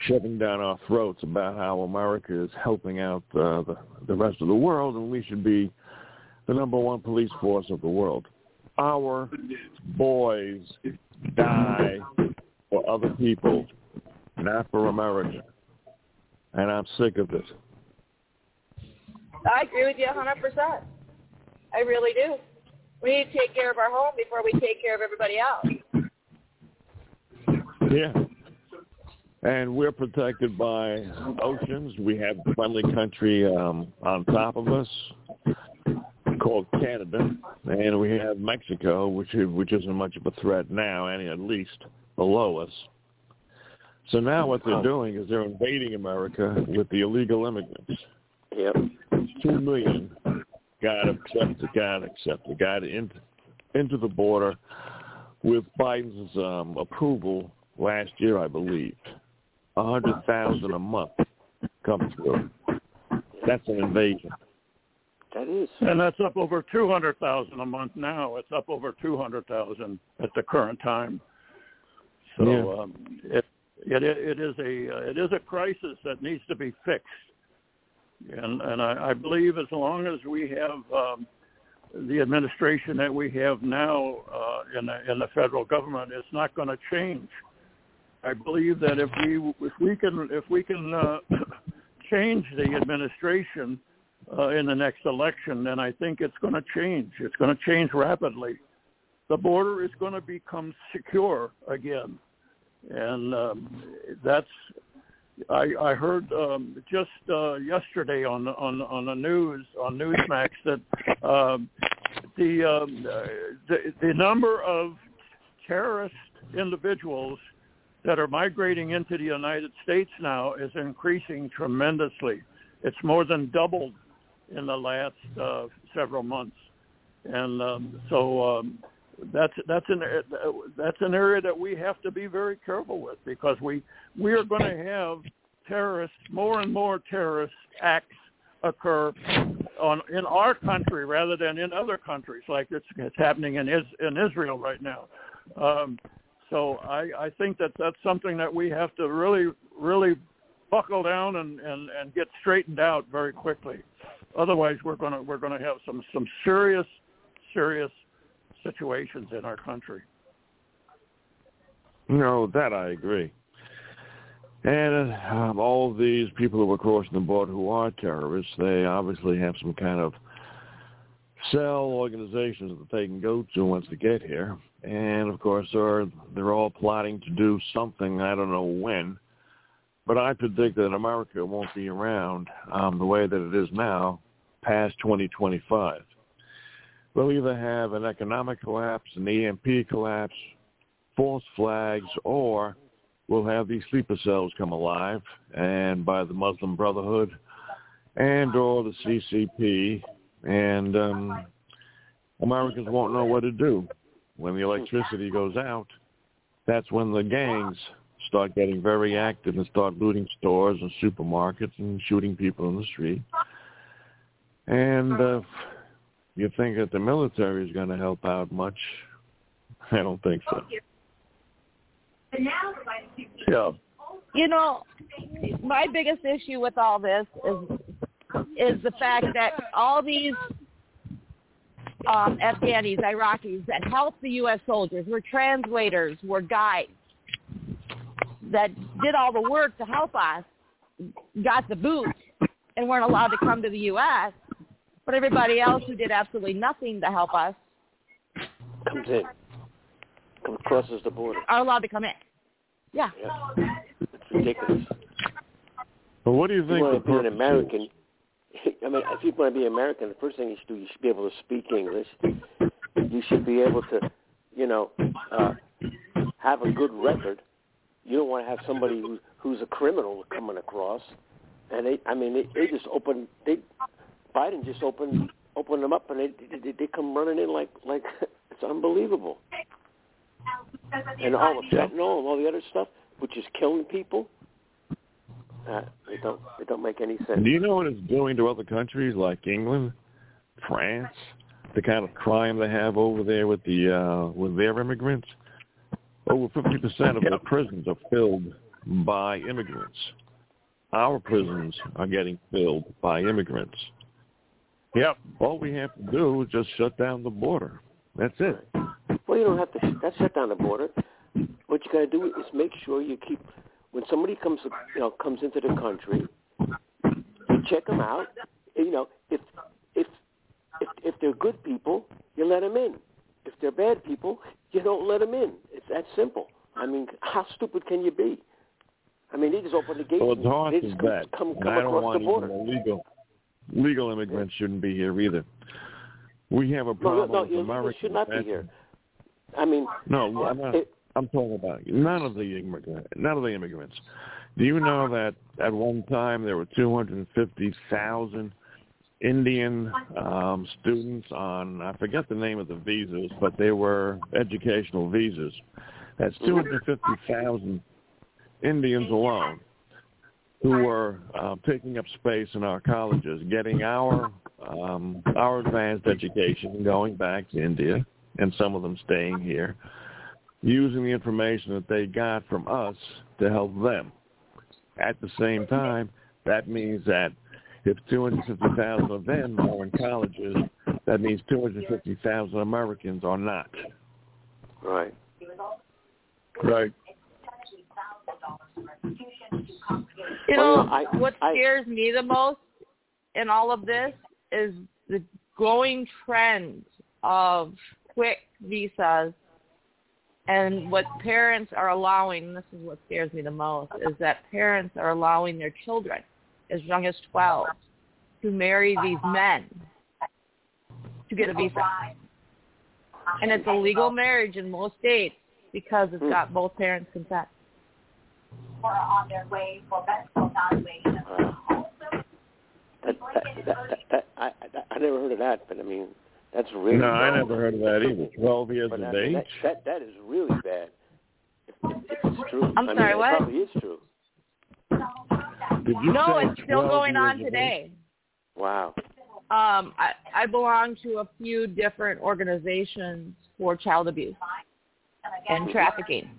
shoving down our throats about how America is helping out uh, the, the rest of the world, and we should be the number one police force of the world. Our boys die for other people, not for America. And I'm sick of this. I agree with you 100%. I really do. We need to take care of our home before we take care of everybody else. Yeah. And we're protected by oceans. We have a friendly country um, on top of us called Canada, and we have Mexico, which is, which isn't much of a threat now, and at least below us. So now what they're doing is they're invading America with the illegal immigrants. Yep. Two million got accepted, got accepted, got into into the border with Biden's um, approval last year, I believe. A hundred thousand a month comes through. That's an invasion. That is. And that's up over 200,000 a month now. It's up over 200,000 at the current time. So Yeah. um, it, it it is a uh, it is a crisis that needs to be fixed. And and I, I believe as long as we have um, the administration that we have now uh, in the in the federal government, it's not going to change. I believe that if we if we can if we can uh, [coughs] change the administration uh, in the next election, then I think it's going to change. It's going to change rapidly. The border is going to become secure again, and um, that's. I, I heard um, just uh, yesterday on on on the news on Newsmax that um, the, um, uh, the the number of terrorist individuals that are migrating into the United States now is increasing tremendously. It's more than doubled in the last uh, several months, and um, so um, that's that's an that's an area that we have to be very careful with because we we are going to have terrorists more and more terrorist acts occur on in our country rather than in other countries like it's, it's happening in is, in Israel right now. Um, so I, I think that that's something that we have to really really buckle down and, and, and get straightened out very quickly. Otherwise, we're gonna we're gonna have some some serious serious situations in our country. No, that I agree. And um, all these people who are crossing the border who are terrorists, they obviously have some kind of cell organizations that they can go to once they get here. And of course, they're they're all plotting to do something. I don't know when, but I predict that America won't be around um, the way that it is now past 2025. We'll either have an economic collapse, an EMP collapse, false flags, or we'll have these sleeper cells come alive, and by the Muslim Brotherhood and or the CCP, and um, Americans won't know what to do when the electricity goes out. That's when the gangs start getting very active and start looting stores and supermarkets and shooting people in the street. And uh, you think that the military is going to help out much? [laughs] I don't think so. Yeah. You know, my biggest issue with all this is is the fact that all these um, Afghanis, Iraqis that helped the U.S. soldiers were translators, were guides that did all the work to help us, got the boot, and weren't allowed to come to the U.S. But everybody else who did absolutely nothing to help us Comes in. Comes crosses the border. are allowed to come in. Yeah. Yeah. It's ridiculous. But what do you think? If you think? want to be an American, [laughs] I mean, if you want to be American, the first thing you should do, you should be able to speak English. You should be able to, you know, uh, have a good record. You don't want to have somebody who, who's a criminal coming across. And they, I mean, they, they just open. They Biden just opened opened them up, and they they, they come running in like like [laughs] it's unbelievable. And all the fentanyl and all the other stuff, which is killing people. Uh, they don't they don't make any sense. Do you know what it's doing to other countries like England, France, the kind of crime they have over there with the uh, with their immigrants? Over fifty percent of the prisons are filled by immigrants. Our prisons are getting filled by immigrants. Yep. All we have to do is just shut down the border. That's it. Well, you don't have to. That's shut down the border. What you got to do is make sure you keep. When somebody comes, you know, comes into the country, you check them out. You know, if if if if they're good people, you let them in. If they're bad people, you don't let them in. It's that simple. I mean, how stupid can you be? I mean, they just open the gates. Well, it's hard as just come, that. come, come I don't across want the border. even illegal legal immigrants shouldn't be here either. We have a No, no, problem no, with Americans. should not be here. I mean, No, I'm not. it, I'm talking about none of the immigrant, none of the immigrants. Do you know that at one time there were 250,000 Indian um, students on I forget the name of the visas, but they were educational visas. That's 250,000 Indians alone who were uh, taking up space in our colleges, getting our um, our advanced education, going back to India, and some of them staying here, using the information that they got from us to help them. At the same time, that means that if 250,000 of them are in colleges, that means 250,000 Americans are not. right. Right. You know, I- what I- scares me the most in all of this is the growing trend of quick visas and what parents are allowing, this is what scares me the most, is that parents are allowing their children as young as 12 to marry these men to get a visa. And it's a legal marriage in most states because it's hmm. got both parents' consent. Or on their way for medical evaluation. Also, That, that, that, that, that, I, I, I never heard of that, but I mean, that's really No, I never heard of that either. 12 years But of I mean, age? that, that that is really bad. If, if, if it's true, I'm I sorry, mean, what? It probably is true. Did you No, it's still going on today. Wow. Um, I, I belong to a few different organizations for child abuse and trafficking.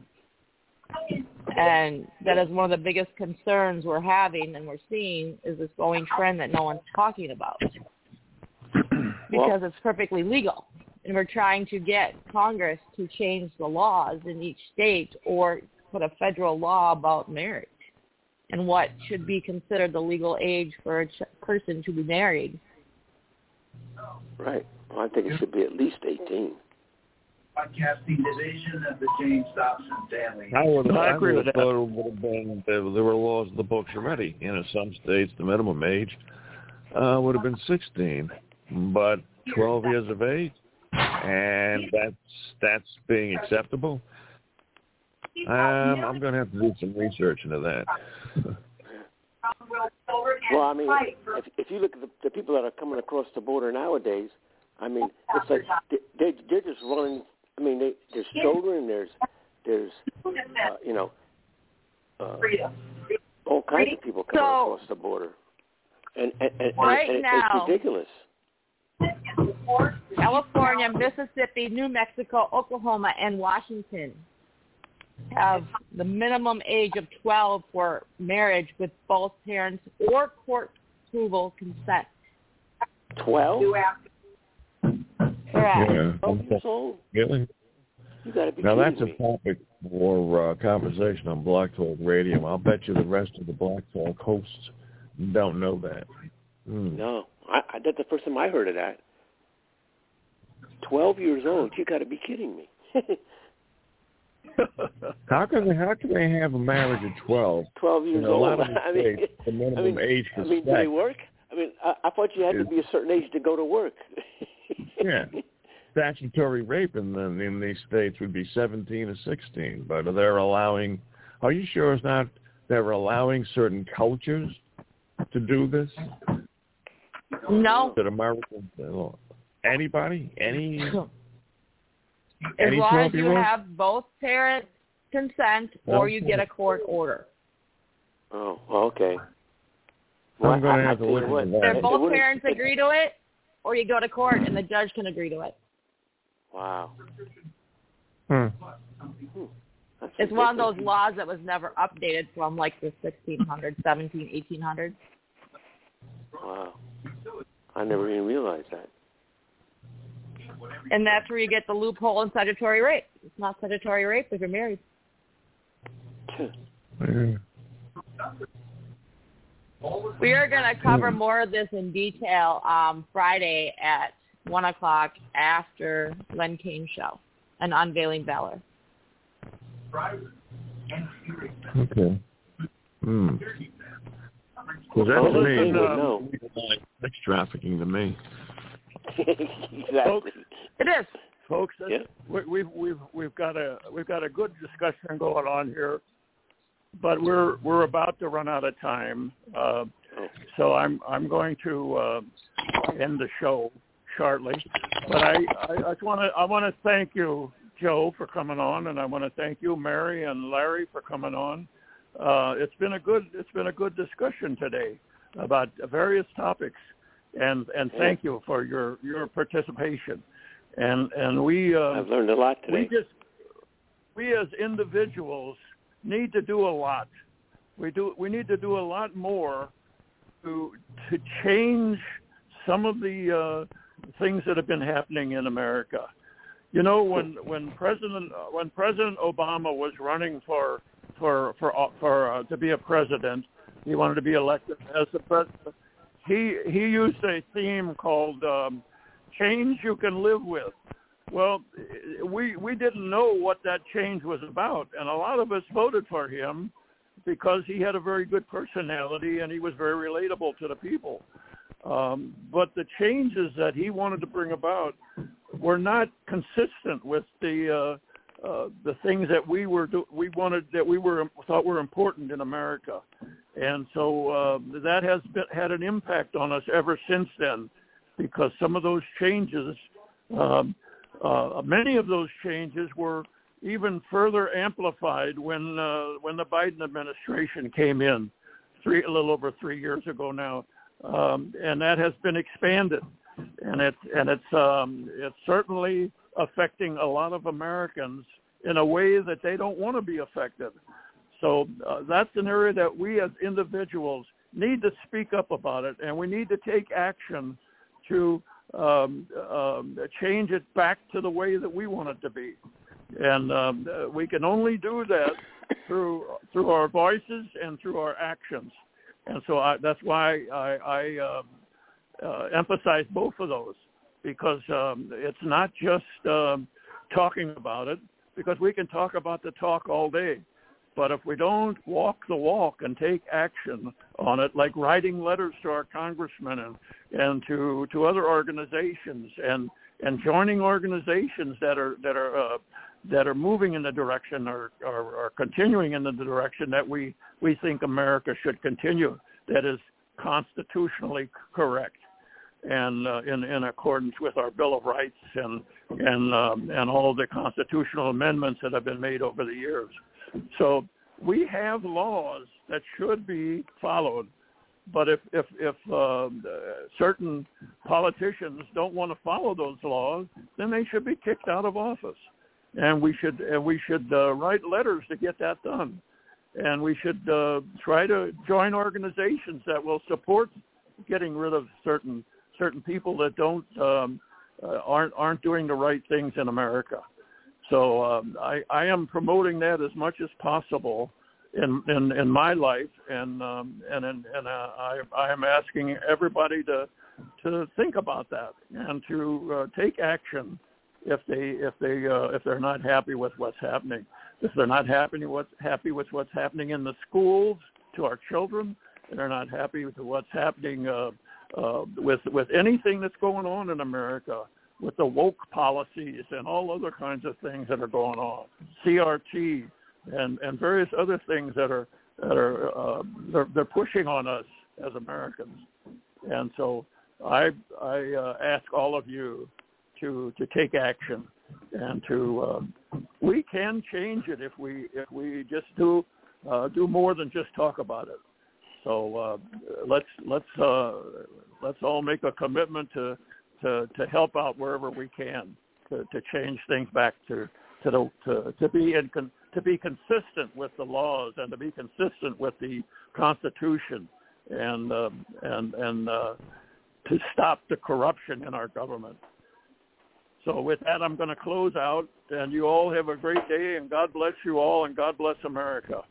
And that is one of the biggest concerns we're having and we're seeing is this going trend that no one's talking about [clears throat] because it's perfectly legal. And we're trying to get Congress to change the laws in each state or put a federal law about marriage and what should be considered the legal age for a ch- person to be married. Right. Well, I think it should be at least 18. Broadcasting division of the James Dobson family. I would, I I agree would with have thought it would have been there, there were laws in the books already. You know, some states the minimum age uh, would have been 16, but 12 years of age, and that's that's being acceptable. Um, I'm going to have to do some research into that. Well, I mean, if, if you look at the, the people that are coming across the border nowadays, I mean, it's like they, they they're just running. I mean, they, there's children, there's there's uh, you know uh, all kinds of people coming So- across the border, and and, and, Right and it- now- it's ridiculous. California, Mississippi, New Mexico, Oklahoma, and Washington have the minimum age of 12 for marriage with both parents or court approval consent. Twelve, Correct. Yeah. Really? You got to be Now that's kidding a topic for uh, conversation on Black Talk Radio. I'll bet you the rest of the Black Talk hosts don't know that. Hmm. No, I, I, that's the first time I heard of that. Twelve years old. You got to be kidding me. [laughs] How can they, how can they have a marriage at twelve? Twelve years a lot old. the [laughs] I mean, the minimum I mean, age for I mean, do they work? I mean, I, I thought you had to be a certain age to go to work. [laughs] Yeah. [laughs] statutory rape in the, in these states would be 17 or 16, but they're allowing. Are you sure it's not? They're allowing certain cultures to do this. No. That Americans, uh, anybody, any, [coughs] As any long as you 12-year-old? have both parent consent or you get a court order. oh, okay. I'm going to have to tell you listen what, to that. If both parents agree to it, or you go to court and the judge can agree to it. Wow. Hmm. That's It's one of those laws that was never updated from like the 1600s, 17, 1800s. Wow. I never even realized that. And that's where you get the loophole in statutory rape. It's not statutory rape if you're married. Yeah. We are going to cover more of this in detail um, Friday at 1 o'clock after Len Kane show and Unveiling Valor. Okay. Hmm. Well, Well, that's listen, me. uh, uh, no. Sex trafficking to me. exactly. It is. folks. Yeah. we, we've we've we've got a we've got a good discussion going on here, but we're we're about to run out of time. Uh, so I'm I'm going to uh, end the show shortly. But I I just want to I want to thank you, Joe, for coming on, and I want to thank you, Mary and Larry, for coming on. Uh, it's been a good it's been a good discussion today about various topics, and and thank you for your your participation. And and we uh, I've learned a lot today. we just we as individuals need to do a lot. We do we need to do a lot more to to change some of the uh, things that have been happening in America. You know, when when President when President Obama was running for for for for uh, to be a president, he wanted to be elected as the president. He he used a theme called um, "Change You Can Live With." Well, we we didn't know what that change was about, and a lot of us voted for him because he had a very good personality and he was very relatable to the people. Um, but the changes that he wanted to bring about were not consistent with the uh, uh, the things that we were do- we wanted that we were thought were important in America, and so uh, that has been, had an impact on us ever since then, because some of those changes, um, uh, many of those changes were even further amplified when uh, when the Biden administration came in, three a little over three years ago now, um, and that has been expanded, and it's and it's um, it's certainly affecting a lot of Americans in a way that they don't want to be affected. So uh, that's an area that we as individuals need to speak up about it, and we need to take action to um, um, change it back to the way that we want it to be. And um, uh, we can only do that through through our voices and through our actions. And so I, that's why I, I uh, uh, emphasize both of those because um, it's not just um, talking about it because we can talk about the talk all day. But if we don't walk the walk and take action on it, like writing letters to our congressmen and, and to, to other organizations and, and joining organizations that are, that are, uh, that are moving in the direction or, or, or continuing in the direction that we, we think America should continue, that is constitutionally correct and uh, in, in accordance with our Bill of Rights and and um, and all the constitutional amendments that have been made over the years. So we have laws that should be followed, but if if if uh, certain politicians don't want to follow those laws, then they should be kicked out of office, and we should and we should uh, write letters to get that done, and we should uh, try to join organizations that will support getting rid of certain certain people that don't um, uh, aren't aren't doing the right things in America. So um, I, I am promoting that as much as possible in in, in my life, and um, and and, and uh, I I am asking everybody to to think about that and to uh, take action if they if they uh, if they're not happy with what's happening. If they're not happy with happy with what's happening in the schools to our children, they're not happy with what's happening uh, uh, with with anything that's going on in America, with the woke policies and all other kinds of things that are going on, CRT and and various other things that are that are uh, they're, they're pushing on us as Americans, and so I I uh, ask all of you to to take action and to um, we can change it if we if we just do uh, do more than just talk about it. So uh, let's let's uh, let's all make a commitment to to to help out wherever we can to to change things back to to the, to to be in con, to be consistent with the laws and to be consistent with the Constitution and uh, and and uh, to stop the corruption in our government. So with that, I'm going to close out, and you all have a great day, and God bless you all, and God bless America.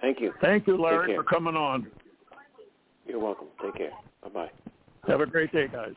Thank you. Thank you, Larry, for coming on. You're welcome. Take care. Bye bye. Have a great day, guys.